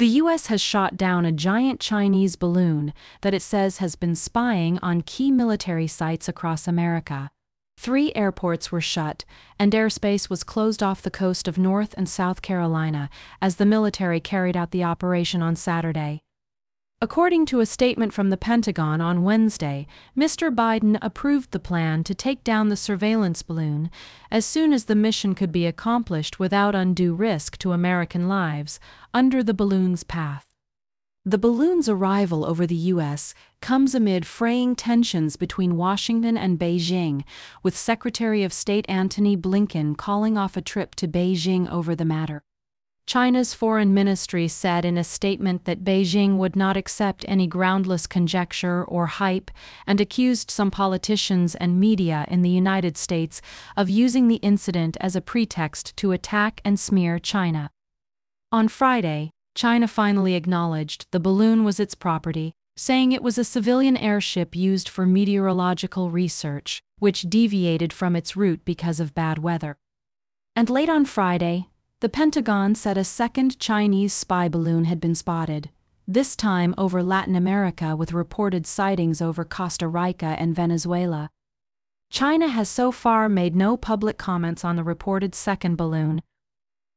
The U.S. has shot down a giant Chinese balloon that it says has been spying on key military sites across America. Three airports were shut, and airspace was closed off the coast of North and South Carolina as the military carried out the operation on Saturday. According to a statement from the Pentagon on Wednesday, Mr. Biden approved the plan to take down the surveillance balloon as soon as the mission could be accomplished without undue risk to American lives under the balloon's path. The balloon's arrival over the U.S. comes amid fraying tensions between Washington and Beijing, with Secretary of State Antony Blinken calling off a trip to Beijing over the matter. China's foreign ministry said in a statement that Beijing would not accept any groundless conjecture or hype and accused some politicians and media in the United States of using the incident as a pretext to attack and smear China. On Friday, China finally acknowledged the balloon was its property, saying it was a civilian airship used for meteorological research, which deviated from its route because of bad weather. And late on Friday, the Pentagon said a second Chinese spy balloon had been spotted, this time over Latin America with reported sightings over Costa Rica and Venezuela. China has so far made no public comments on the reported second balloon,